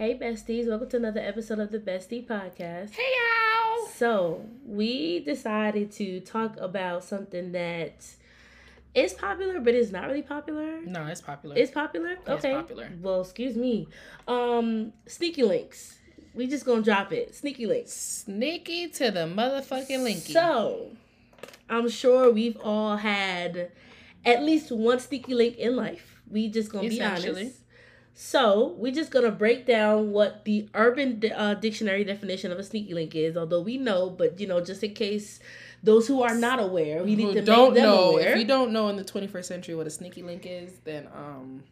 Hey, besties. Welcome to another episode of the Bestie Podcast. Hey, y'all. So, we decided to talk about something that is popular, but is not really popular. No, it's popular. It's popular? It's okay. popular. Well, excuse me. Um, Sneaky Links. We just gonna drop it. Sneaky Links. Sneaky to the motherfucking linky. So, I'm sure we've all had at least one sneaky link in life. We just gonna be honest. So, we're just gonna break down what the Urban uh, Dictionary definition of a sneaky link is. Although we know, but you know, just in case those who are not aware, we need to don't make them know aware. if you don't know in the 21st century what a sneaky link is, then um,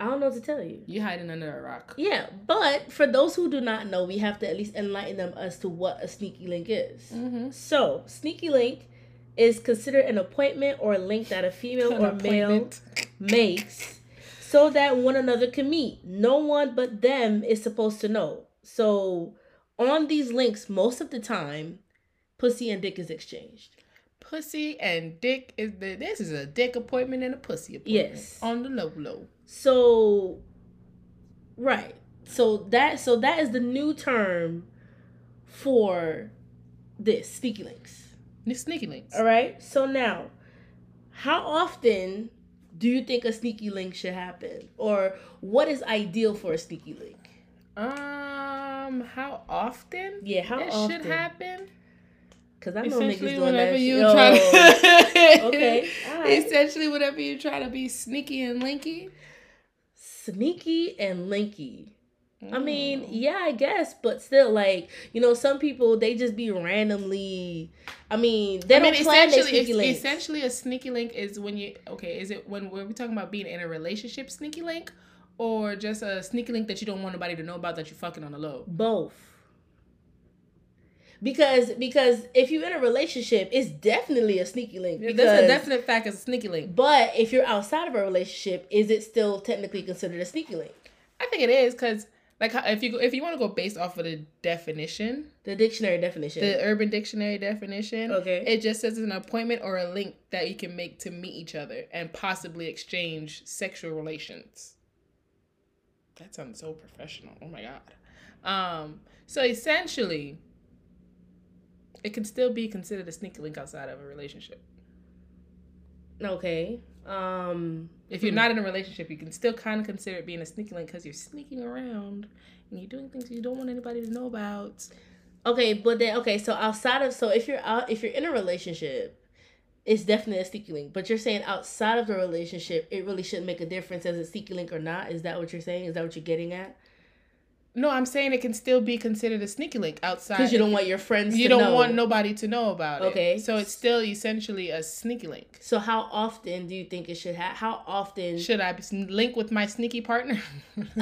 I don't know what to tell you. you hiding under a rock. Yeah, but for those who do not know, we have to at least enlighten them as to what a sneaky link is. Mm-hmm. So, sneaky link is considered an appointment or a link that a female or male makes so that one another can meet. No one but them is supposed to know. So, on these links, most of the time, pussy and dick is exchanged. Pussy and dick is the this is a dick appointment and a pussy appointment. Yes. On the low low. So, right. So that so that is the new term for this sneaky links. The sneaky links. All right. So now, how often do you think a sneaky link should happen, or what is ideal for a sneaky link? Um, how often? Yeah, how it often? should happen? Because I know niggas doing whenever that. you try to. okay, right. Essentially, whenever you try to be sneaky and linky. sneaky and linky. I mean, Mm. yeah, I guess, but still, like you know, some people they just be randomly. I mean, they I don't plan essentially, sneaky links. essentially, a sneaky link is when you okay. Is it when we're we talking about being in a relationship sneaky link, or just a sneaky link that you don't want nobody to know about that you're fucking on the low? Both. Because because if you're in a relationship, it's definitely a sneaky link. Because, That's a definite fact. It's a sneaky link. But if you're outside of a relationship, is it still technically considered a sneaky link? I think it is because like if you if you want to go based off of the definition, The dictionary definition. the Urban Dictionary definition, Okay. it just says it's an appointment or a link that you can make to meet each other and possibly exchange sexual relations. That sounds so professional. Oh my god. Um, so essentially, it can still be considered a sneaky link outside of a relationship. Okay. Um. If you're not in a relationship, you can still kind of consider it being a sneaky link because you're sneaking around and you're doing things you don't want anybody to know about. Okay, but then okay, so outside of so if you're out if you're in a relationship, it's definitely a sneaky link. But you're saying outside of the relationship, it really shouldn't make a difference as a sneaky link or not. Is that what you're saying? Is that what you're getting at? No, I'm saying it can still be considered a sneaky link outside. Because you don't want your friends. you don't know. want nobody to know about it. Okay. So it's still essentially a sneaky link. So how often do you think it should have? How often? Should I link with my sneaky partner?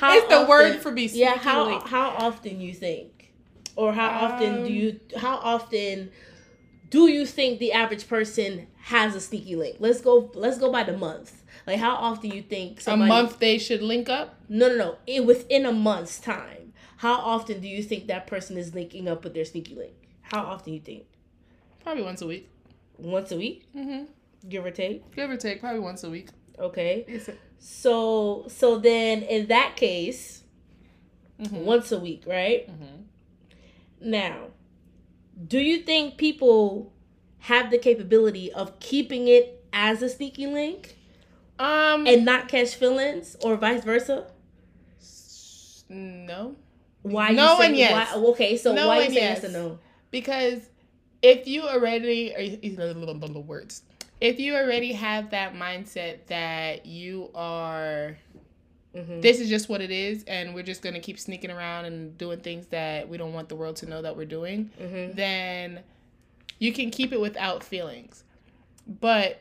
How it's the word for be sneaky Yeah. How link. how often you think, or how often do Um, you? How often do you think the average person has a sneaky link? Let's go. Let's go by the month. Like how often you think a month they should link up. No, no, no. It, within a month's time, how often do you think that person is linking up with their sneaky link? How often do you think? Probably once a week. Once a week, Mm-hmm. give or take. Give or take, probably once a week. Okay. A- So so then in that case, mhm, once a week, right? Mm-hmm. Now, do you think people have the capability of keeping it as a sneaky link Um. and not catch feelings, or vice versa? no. Why? No you say, and yes. Why, okay, so No why you say yes. yes and no? Because if you already little words. If you already have that mindset that you are Mhm. this is just what it is and we're just gonna keep sneaking around and doing things that we don't want the world to know that we're doing, Mhm. then you can keep it without feelings. But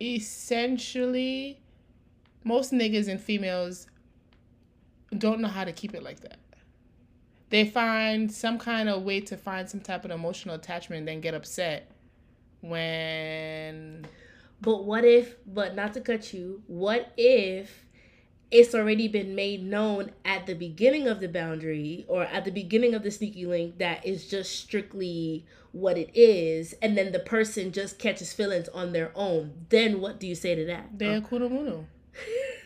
essentially most niggas and females don't know how to keep it like that. They find some kind of way to find some type of emotional attachment, and then get upset when But what if, but not to cut you, what if it's already been made known at the beginning of the boundary or at the beginning of the sneaky link that is just strictly what it is, and then the person just catches feelings on their own? Then what do you say to that? they're kurumono.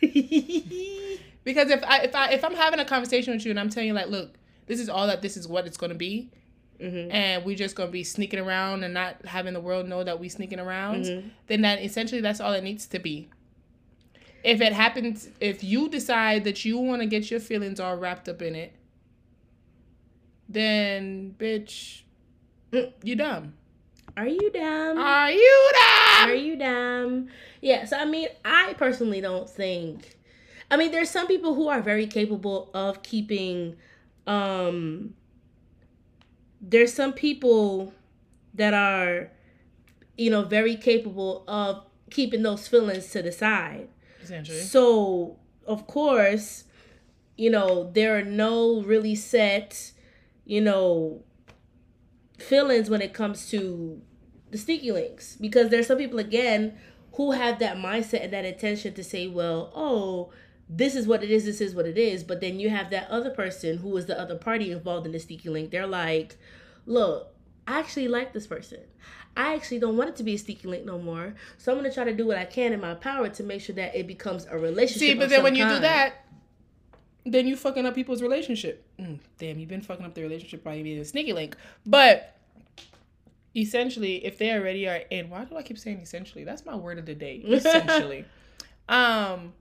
Because if I if I if I'm having a conversation with you and I'm telling you like, look, this is all that this is what it's gonna be, mm-hmm. and we're just gonna be sneaking around and not having the world know that we're sneaking around, mm-hmm. then that essentially that's all it needs to be. If it happens, if you decide that you want to get your feelings all wrapped up in it, then bitch, you dumb. Are you dumb? Are you dumb? Are you dumb? Yeah, so I mean, I personally don't think I mean, there's some people who are very capable of keeping um there's some people that are you know very capable of keeping those feelings to the side. So, of course, you know, there are no really set, you know, feelings when it comes to the sneaky links because there's some people again who have that mindset and that intention to say, well, oh, this is what it is, this is what it is. But then you have that other person who is the other party involved in the sneaky link. They're like, look, I actually like this person. I actually don't want it to be a sneaky link no more. So I'm gonna try to do what I can in my power to make sure that it becomes a relationship. See, but then when you do that, then you fucking up people's relationship. Mm, damn, you've been fucking up the relationship by being a sneaky link. But essentially, if they already are in, why do I keep saying essentially? That's my word of the day. Essentially, um,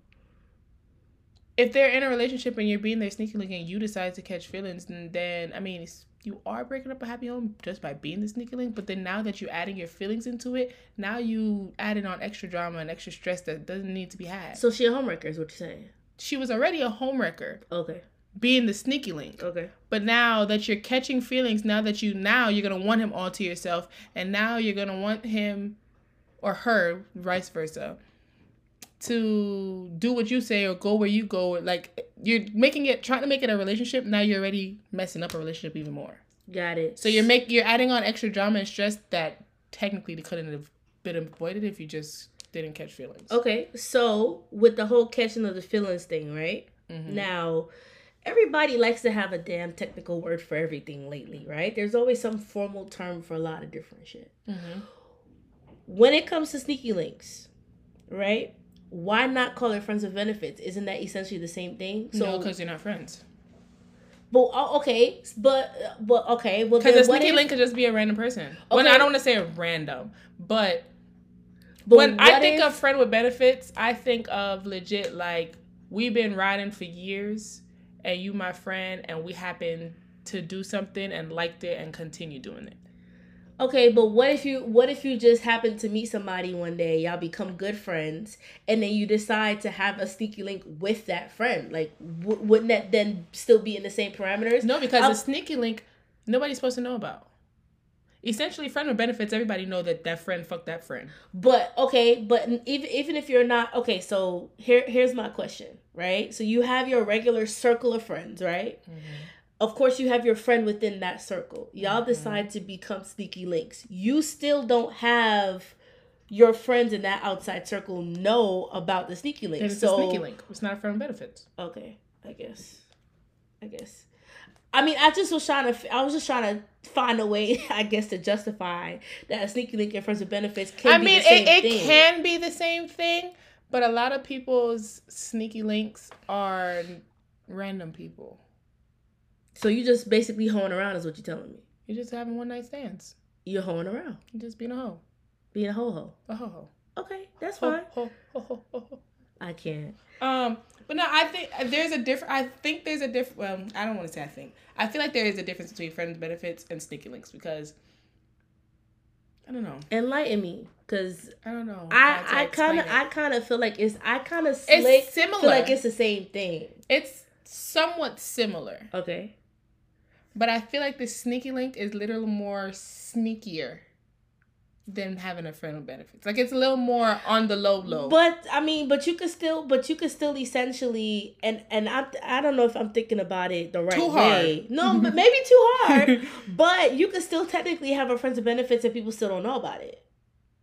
if they're in a relationship and you're being there sneaky link and you decide to catch feelings, and then I mean, you are breaking up a happy home just by being the sneaky link. But then now that you're adding your feelings into it, now you adding on extra drama and extra stress that doesn't need to be had. So she a homewrecker is what you're saying. She was already a homewrecker. Okay. Being the sneaky link. Okay. But now that you're catching feelings, now that you now you're gonna want him all to yourself, and now you're gonna want him or her, vice versa to do what you say or go where you go. Like you're making it, trying to make it a relationship. Now you're already messing up a relationship even more. Got it. So you're make you're adding on extra drama and stress that technically couldn't have been avoided if you just didn't catch feelings. Okay, so with the whole catching of the feelings thing, right? Mm-hmm. Now, everybody likes to have a damn technical word for everything lately, right? There's always some formal term for a lot of different shit. Mm-hmm. When it comes to sneaky links, right? Why not call it friends with benefits? Isn't that essentially the same thing? So, no, because you're not friends. But uh, okay, but but okay, well because a sneaky if, link could just be a random person. Okay. When I don't want to say random, but, but when I think if, of friend with benefits, I think of legit like we've been riding for years, and you my friend, and we happen to do something and liked it and continue doing it. Okay, but what if you what if you just happen to meet somebody one day, y'all become good friends, and then you decide to have a sneaky link with that friend? Like, w- wouldn't that then still be in the same parameters? No, because a sneaky link nobody's supposed to know about. Essentially, friend with benefits, everybody know that that friend fucked that friend. But okay, but even even if you're not okay, so here here's my question, right? So you have your regular circle of friends, right? Mm-hmm of course you have your friend within that circle. Y'all mm-hmm. decide to become sneaky links. You still don't have your friends in that outside circle know about the sneaky link. It's so, a sneaky link it's not a friend benefits. Okay i guess. I guess. I mean i just was trying to i was just trying to find a way i guess to justify that a sneaky link and friends with benefits can i mean it, it can be the same thing but a lot of people's sneaky links are random people so you just basically hoeing around is what you're telling me. You're just having one night stands. You're hoeing around. You're just being a hoe. Being a ho ho. A ho ho. Okay, that's ho, fine. Ho, ho, ho, ho, ho. I can't. Um, but no, I think there's a different. I think there's a different. Well, I don't want to say I think. I feel like there is a difference between friends benefits and sneaky links because I don't know. Enlighten me, cause I don't know. I I kind of I kind of feel like it's I kind of it's similar. Feel like it's the same thing. It's somewhat similar. Okay. But I feel like the sneaky link is little more sneakier than having a friend with benefits. Like it's a little more on the low low. But I mean, but you could still, but you could still essentially, and and I I don't know if I'm thinking about it the right too way. No, but maybe too hard. but you could still technically have a friend with benefits and people still don't know about it.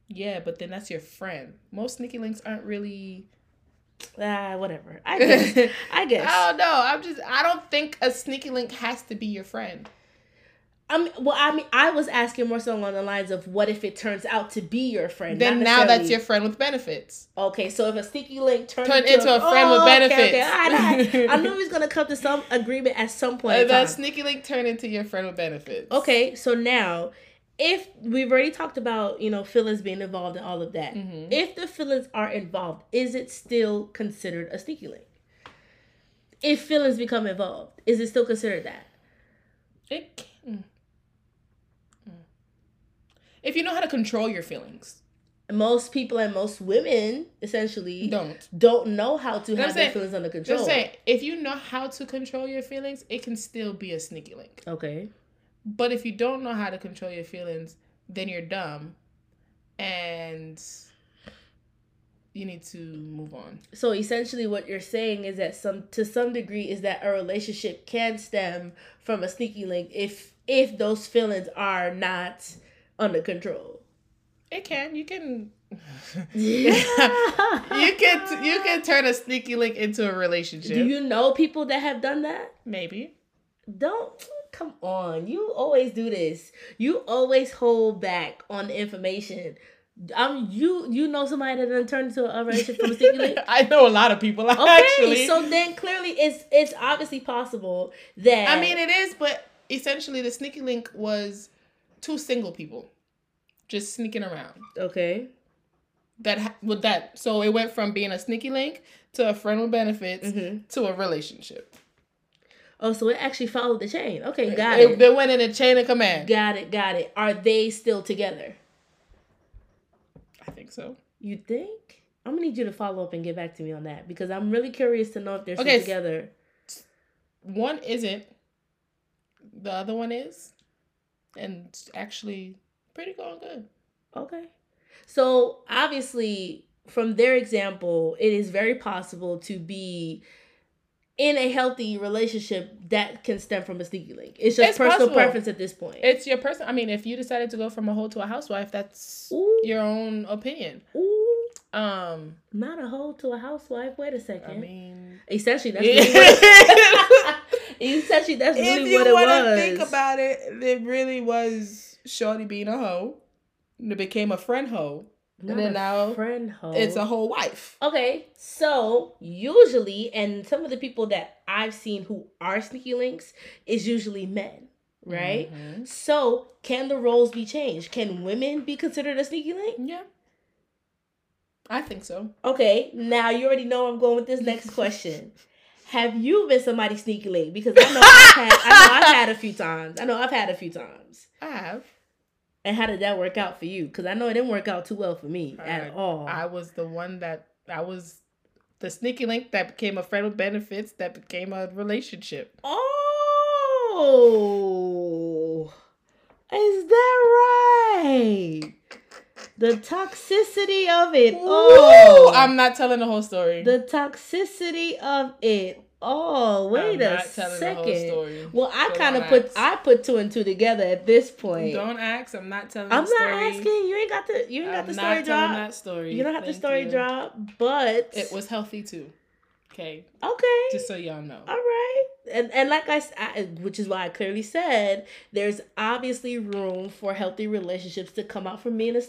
Yeah, but then that's your friend. Most sneaky links aren't really Ah, uh, whatever. I guess. I guess. I don't know. I'm just. I don't think a sneaky link has to be your friend. I mean, well, I mean, I was asking more so along the lines of what if it turns out to be your friend? Then now that's your friend with benefits. Okay, so if a sneaky link turns Turn into, a, friend oh, with benefits, okay, okay. I, I, I knew was gonna come to some agreement at some point. Uh, that sneaky link turn into your friend with benefits. Okay, so now if we've already talked about you know feelings being involved and all of that, Mhm. if the feelings are involved, is it still considered a sneaky link? If feelings become involved, is it still considered that? It can. mm. Mm. If you know how to control your feelings, Most people and most women essentially don't. don't know how to have their feelings under control. Just saying, if you know how to control your feelings, it can still be a sneaky link. Okay. But if you don't know how to control your feelings, then you're dumb and you need to move on. So essentially what you're saying is that some to some degree is that a relationship can stem from a sneaky link if if those feelings are not under control. It can. You can. Yeah. you can. You can turn a sneaky link into a relationship. Do you know people that have done that? Maybe. Don't come on. You always do this. You always hold back on the information. Um, you you know somebody that done turned into a relationship from a sneaky link. I know a lot of people Okay, actually. so then clearly it's it's obviously possible that I mean, it is, but essentially, the sneaky link was two single people just sneaking around. okay. That with that, so it went from being a sneaky link to a friend with benefits Mhm. to a relationship. Oh, so it actually followed the chain. Okay, got It- it. They went in a chain of command. Got it, got it. Are they still together? I think so. You think? I'm gonna need you to follow up and get back to me on that because I'm really curious to know if they're Okay, still together. One isn't. The other one is, and it's actually pretty going good. Okay. So obviously, from their example, it is very possible to be in a healthy relationship that can stem from a sneaky link. It's just It's personal possible. preference at this point. It's your person. I mean, if you decided to go from a hoe to a housewife, that's Ooh, your own opinion. ooh, Um, not a hoe to a housewife. Wait a second. I mean, essentially, that's Yeah. really what essentially that's really what it was. If you wanna think about it, it really was Shorty being a hoe. It became a friend hoe. Not then a now friend. It's a whole wife. Okay, so usually, and some of the people that I've seen who are sneaky links is usually men, right? Mhm. So, can the roles be changed? Can women be considered a sneaky link? Yeah. I think so. Okay, now you already know I'm going with this next question. Have you been somebody sneaky link? Because I know I've had, I know I've had a few times. I know I've had a few times. I have. And how did that work out for you? Because I know it didn't work out too well for me at all. I was the one that I was the sneaky link that became a friend with benefits that became a relationship. Oh, is that right? The toxicity of it. Oh, Ooh, I'm not telling the whole story. the toxicity of it. Oh, wait I'm a the second. story. Well, I So kind of put ask. I put two and two together at this point. Don't ask. I'm not telling. I'm the not asking. You ain't got the you ain't got I'm the not story drop. that story. You don't have the story you. drop, but It was healthy too. Okay, okay. just so y'all know. All right. And and like I, I- which is why I clearly said there's obviously room for healthy relationships to come out from being a.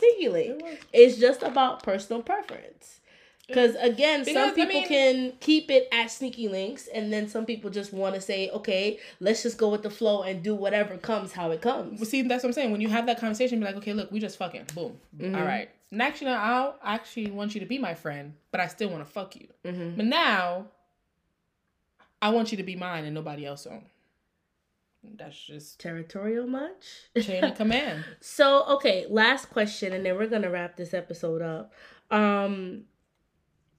It. It's just about personal preference. Because again, Because, some people mean- can keep it at sneaky links, and then some people just want to say, okay, let's just go with the flow and do whatever comes how it Well, comes. see, that's what I'm saying. When you have that conversation, be like, okay, look, we just fucking boom. Mhm. All right. Next, you know, I'll actually want you to be my friend, but I still want to fuck you. hmm But now, I want you to be mine and nobody else on. That's just Territorial much? chain of command. So, okay, last question, and then we're gonna wrap this episode up. Um,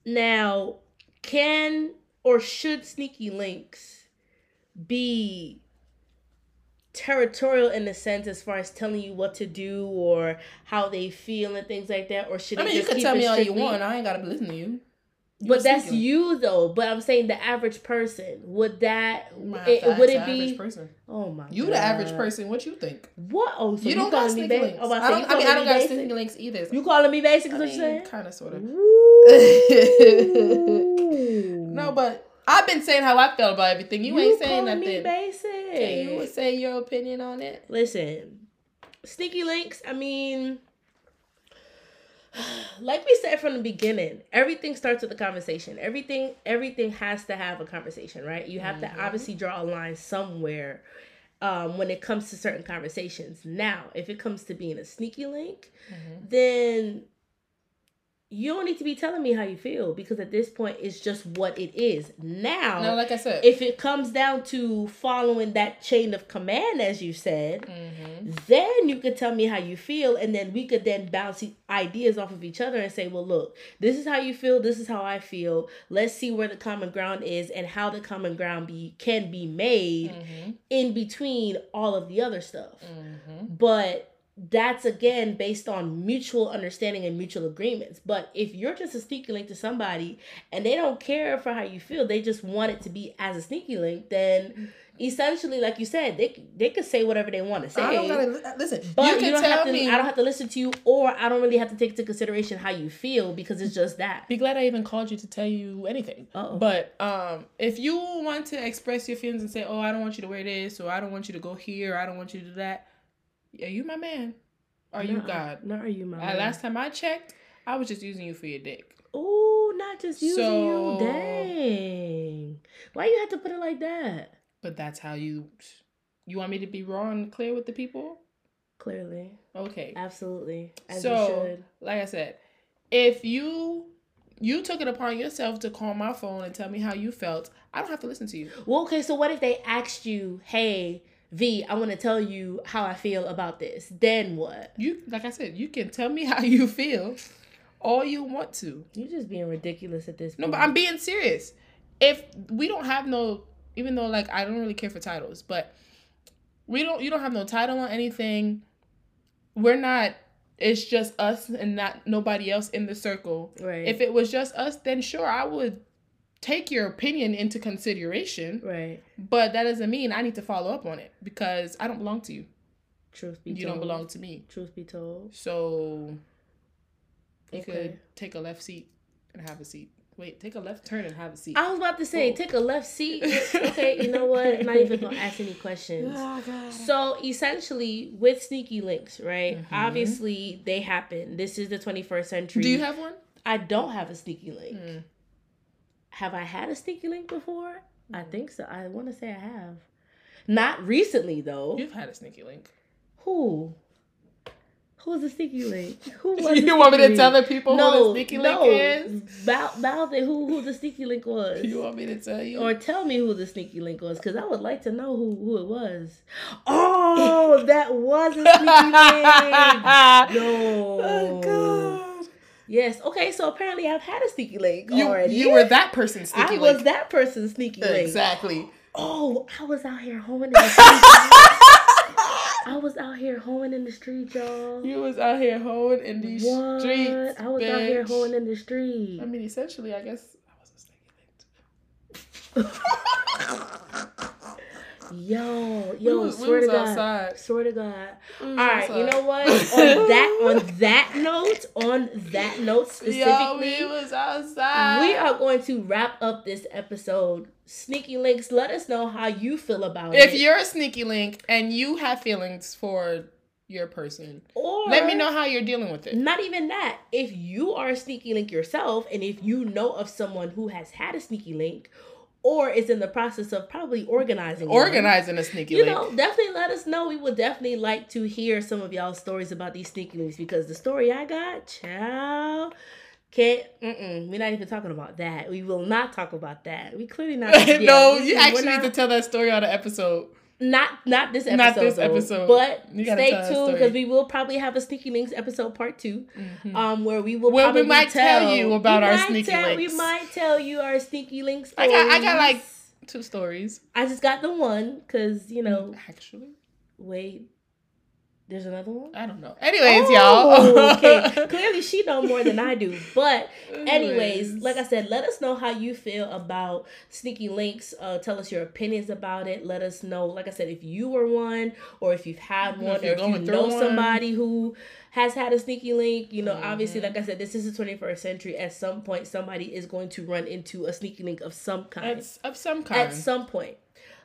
now, can or should sneaky links be territorial in the sense as far as telling you what to do or how they feel and things like that, or should I it mean, you just can tell me all you want. I ain't got to listen to you. But that's you though. But I'm saying the average person would that might it, to would the it be? average person. Oh my! You the average person. What you think? What? Oh, so you you, don't got me sneaky links. Oh, I, I, don't, I mean, I don't got sneaky links either. You calling me basic? Is I what you saying? kind of, sort of. No, but I've been saying how I felt about everything. You, you ain't saying nothing. Me basic. Can you say your opinion on it? Listen, sneaky links. I mean, like we said from the beginning, everything starts with a conversation. Everything, everything has to have a conversation, right? You have mm-hmm. to obviously draw a line somewhere um, when it comes to certain conversations. Now, if it comes to being a sneaky link, mm-hmm. then you don't need to be telling me how you feel because at this point it's just what it is. Now, no, like I said, if it comes down to following that chain of command, as you said, mm-hmm. then you could tell me how you feel, and then we could then bounce ideas off of each other and say, well, look, this is how you feel, this is how I feel. Let's see where the common ground is and how the common ground be can be made mm-hmm. in between all of the other stuff. Mm-hmm. But that's again based on mutual understanding and mutual agreements. But if you're just a sneaky link to somebody and they don't care for how you feel, they just want it to be as a sneaky link, then essentially, like you said, they they could say whatever they want to say. I don't gotta listen. But you, you don't have to. Me. I don't have to listen to you, or I don't really have to take into consideration how you feel because it's just that. Be glad I even called you to tell you anything. Uh-oh. But um, if you want to express your feelings and say, "Oh, I don't want you to wear this," or "I don't want you to go here," or "I don't want you to do that," yeah, you my man. Are you God? Not are you my uh, man? Last time I checked, I was just using you for your dick. Oh, not just using so, you. Dang. Why you have to put it like that? But that's how you. You want me to be raw and clear with the people? Clearly. Okay. Absolutely. As so, like I said, if you you took it upon yourself to call my phone and tell me how you felt, I don't have to listen to you. Well, okay. So what if they asked you, "Hey"? V, I want to tell you how I feel about this. Then what? You like I said, you can tell me how you feel all you want to. You're just being ridiculous at this point. No, but I'm being serious. If we don't have no even though like I don't really care for titles, but we don't you don't have no title on anything. We're not it's just us and not nobody else in the circle. Right. If it was just us, then sure I would take your opinion into consideration. Right. But that doesn't mean I need to follow up on it because I don't belong to you. Truth be you told. You don't belong to me. Truth be told. So you okay. could take a left seat and have a seat. Wait, take a left turn and have a seat. I was about to say, oh. take a left seat. okay, you know what? I'm not even gonna ask any questions. Oh, so essentially, with sneaky links, right? Mm-hmm. Obviously, they happen. This is the 21st century. Do you have one? I don't have a sneaky link. Mm. Have I had a sneaky link before? I mm. think so. I want to say I have. Not recently though. You've had a sneaky link. Who? Who's the sneaky link? Who was you want me to tell the people no, who the sneaky no. link is? Mouth, mouth it who who the sneaky link was. You want me to tell you? Or tell me who the sneaky link was, because I would like to know who, who it was. Oh, that was a sneaky link. No. Oh God. Yes. Okay. So apparently, I've had a sneaky link you, already. You were that person sneaky I link. was that person sneaky link. Exactly. Oh, I was out here hoeing in the street. I was out here hoeing in the street, y'all. You was out here hoeing in the what? streets. I was bitch. out here hoeing in the street. I mean, essentially, I guess I was a sneaky link. Yo, yo, we swear to God, outside. swear to God. All right, outside. you know what? on that, on that note, on that note specifically, yo, we was outside. We are going to wrap up this episode. Sneaky links, let us know how you feel about if it. If you're a sneaky link and you have feelings for your person. Or let me know how you're dealing with it. Not even that. If you are a sneaky link yourself and if you know of someone who has had a sneaky link or is in the process of probably organizing organizing one. a sneaky you link. know definitely let us know. We would definitely like to hear some of y'all stories about these sneaky links because the story i got child can't mm-mm, we're not even talking about that. We will not talk about that. We clearly not. No you actually not, need to tell that story on the episode not not this episode, not this episode. But stay tuned because we will probably have a sneaky links episode part 2 mm-hmm. um, where we will. Well, we might tell, tell you about our sneaky tell, links. We might tell you our sneaky links. Stories. I got I got like two stories. I just got the one because you know. Actually, wait. There's another one. I don't know. Anyways, oh, y'all. okay. Clearly, she know more than I do. But anyways, like I said, let us know how you feel about sneaky links. Uh, tell us your opinions about it. Let us know, like I said, if you were one, or if you've had one, if or if you know one. somebody who has had a sneaky link. You know, mm-hmm. obviously, like I said, this is the 21st century. At some point, somebody is going to run into a sneaky link of some kind. At, of some kind. At some point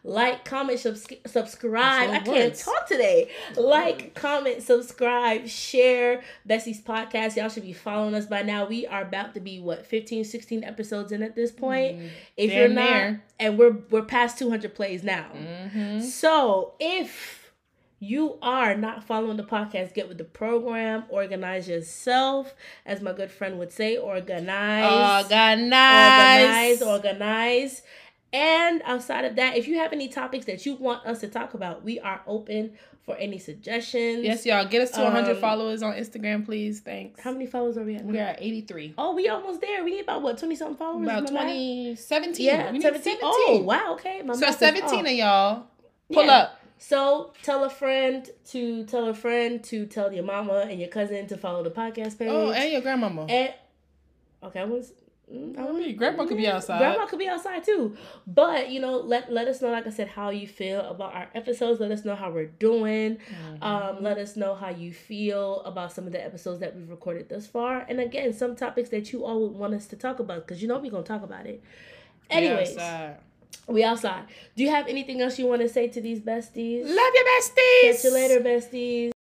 like, comment, subs- subscribe. I can't talk today. Like, comment, subscribe, share Bestie's podcast. Y'all should be following us by now. We are about to be what 15, 16 episodes in at this point. Mm, if you're not, there. and we're we're past 200 plays now. Mm-hmm. So if you are not following the podcast, get with the program, organize yourself, as my good friend would say, organize, organize, organize, organize. And outside of that, if you have any topics that you want us to talk about, we are open for any suggestions. Yes, y'all. Get us to um, 100 followers on Instagram, please. Thanks. How many followers are we at? We're at 83. Oh, we almost there. We need about what, 20 something followers? About 20, 17. Yeah, we 17. 17. Oh, wow. Okay. My so 17 of y'all. Pull yeah. up. So tell a friend to tell a friend to tell your mama and your cousin to follow the podcast page. Oh, and your grandmama. And okay, I was I mean, grandma could be outside. Grandma could be outside too. But you know, let let us know, like I said, how you feel about our episodes. Let us know how we're doing. Mm-hmm. Um, let us know how you feel about some of the episodes that we've recorded thus far. And again, some topics that you all would want us to talk about because you know we're gonna talk about it. Anyways. outside. We outside. Do you have anything else you want to say to these besties? Love you, besties. Catch you later, besties.